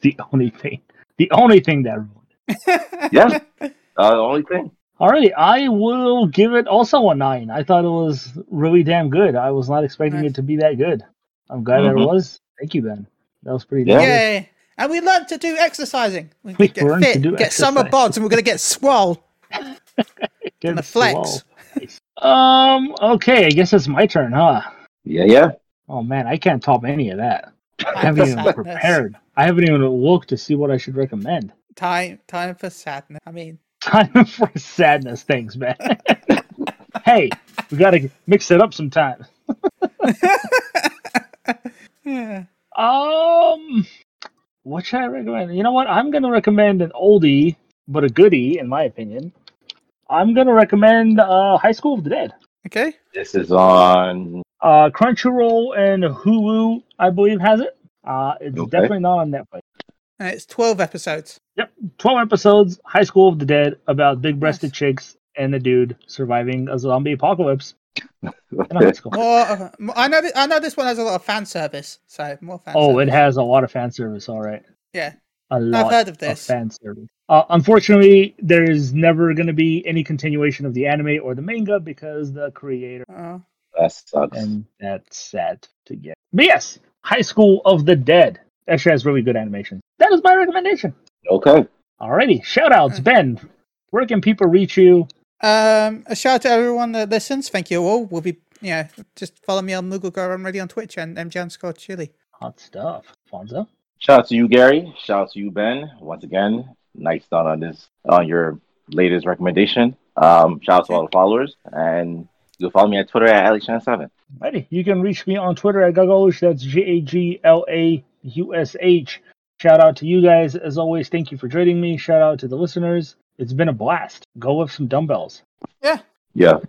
the only thing. The only thing that ruined it. Yeah. Uh, the only thing. Alrighty, I will give it also a nine. I thought it was really damn good. I was not expecting Nice. it to be that good. I'm glad that it Mhm. was. Thank you, Ben. That was pretty Yeah. damn good. Yay! And we learned to do exercising. We, We get learned to fit, do get summer exercise. bods, and we're gonna get swole. Get And the slow. flex. Nice. Um. Okay. I guess it's my turn, huh? Yeah, yeah. Oh man, I can't top any of that. I haven't even sadness. prepared. I haven't even looked to see what I should recommend. Time, time for sadness. I mean, Time for sadness. things, man. hey, we gotta mix it up sometime. yeah. Um, what should I recommend? You know what? I'm gonna recommend an oldie, but a goodie, in my opinion. I'm gonna recommend uh, High School of the Dead. Okay. This is on. Uh, Crunchyroll and Hulu, I believe, has it. Uh, it's Okay. definitely not on Netflix. And it's twelve episodes. Yep. 12 episodes, High School of the Dead, about big breasted Nice. chicks and the dude surviving a zombie apocalypse in a high school. More. uh, I know. th- I know this one has a lot of fan service. So more fan. Oh, it has a lot of fan service, all right. Yeah. a lot I've heard of this. fan service. Uh, unfortunately, there is never going to be any continuation of the anime or the manga because the creator, Oh. That sucks. and that's sad to get. But yes, High School of the Dead actually has really good animation. That is my recommendation. Okay. Alrighty, shout outs. Ben. Where can people reach you? Um, a shout out to everyone that listens. Thank you all. We'll be, yeah, just follow me on Moogle Girl Radio on Twitch and MJ underscore Chili. Hot stuff, Fonzo. Shout out to you, Gary. Shout out to you, Ben. Once again, nice done on this on your latest recommendation. Um, shout out to all the followers, and you'll follow me at Twitter at AlexChan7. Alrighty, you can reach me on Twitter at Gaglaush. That's G A G L A U S H. Shout out to you guys as always. Thank you for joining me. Shout out to the listeners. It's been a blast. Go with some dumbbells. Yeah. Yeah.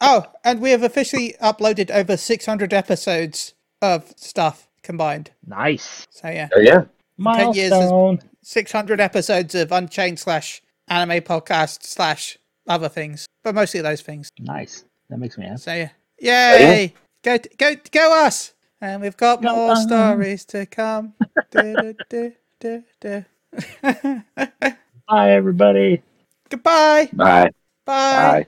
Oh, and we have officially uploaded over 600 episodes of stuff combined. Nice So yeah, Uh, yeah. Ten years is- milestone. 600 episodes of Unchained slash anime podcast slash other things, but mostly those things. Nice. That makes me happy. So yeah, yay! Go go go us! And we've got Go more us. stories to come. Du- du- du- du- du. Bye, everybody. Goodbye. Bye. Bye. Bye.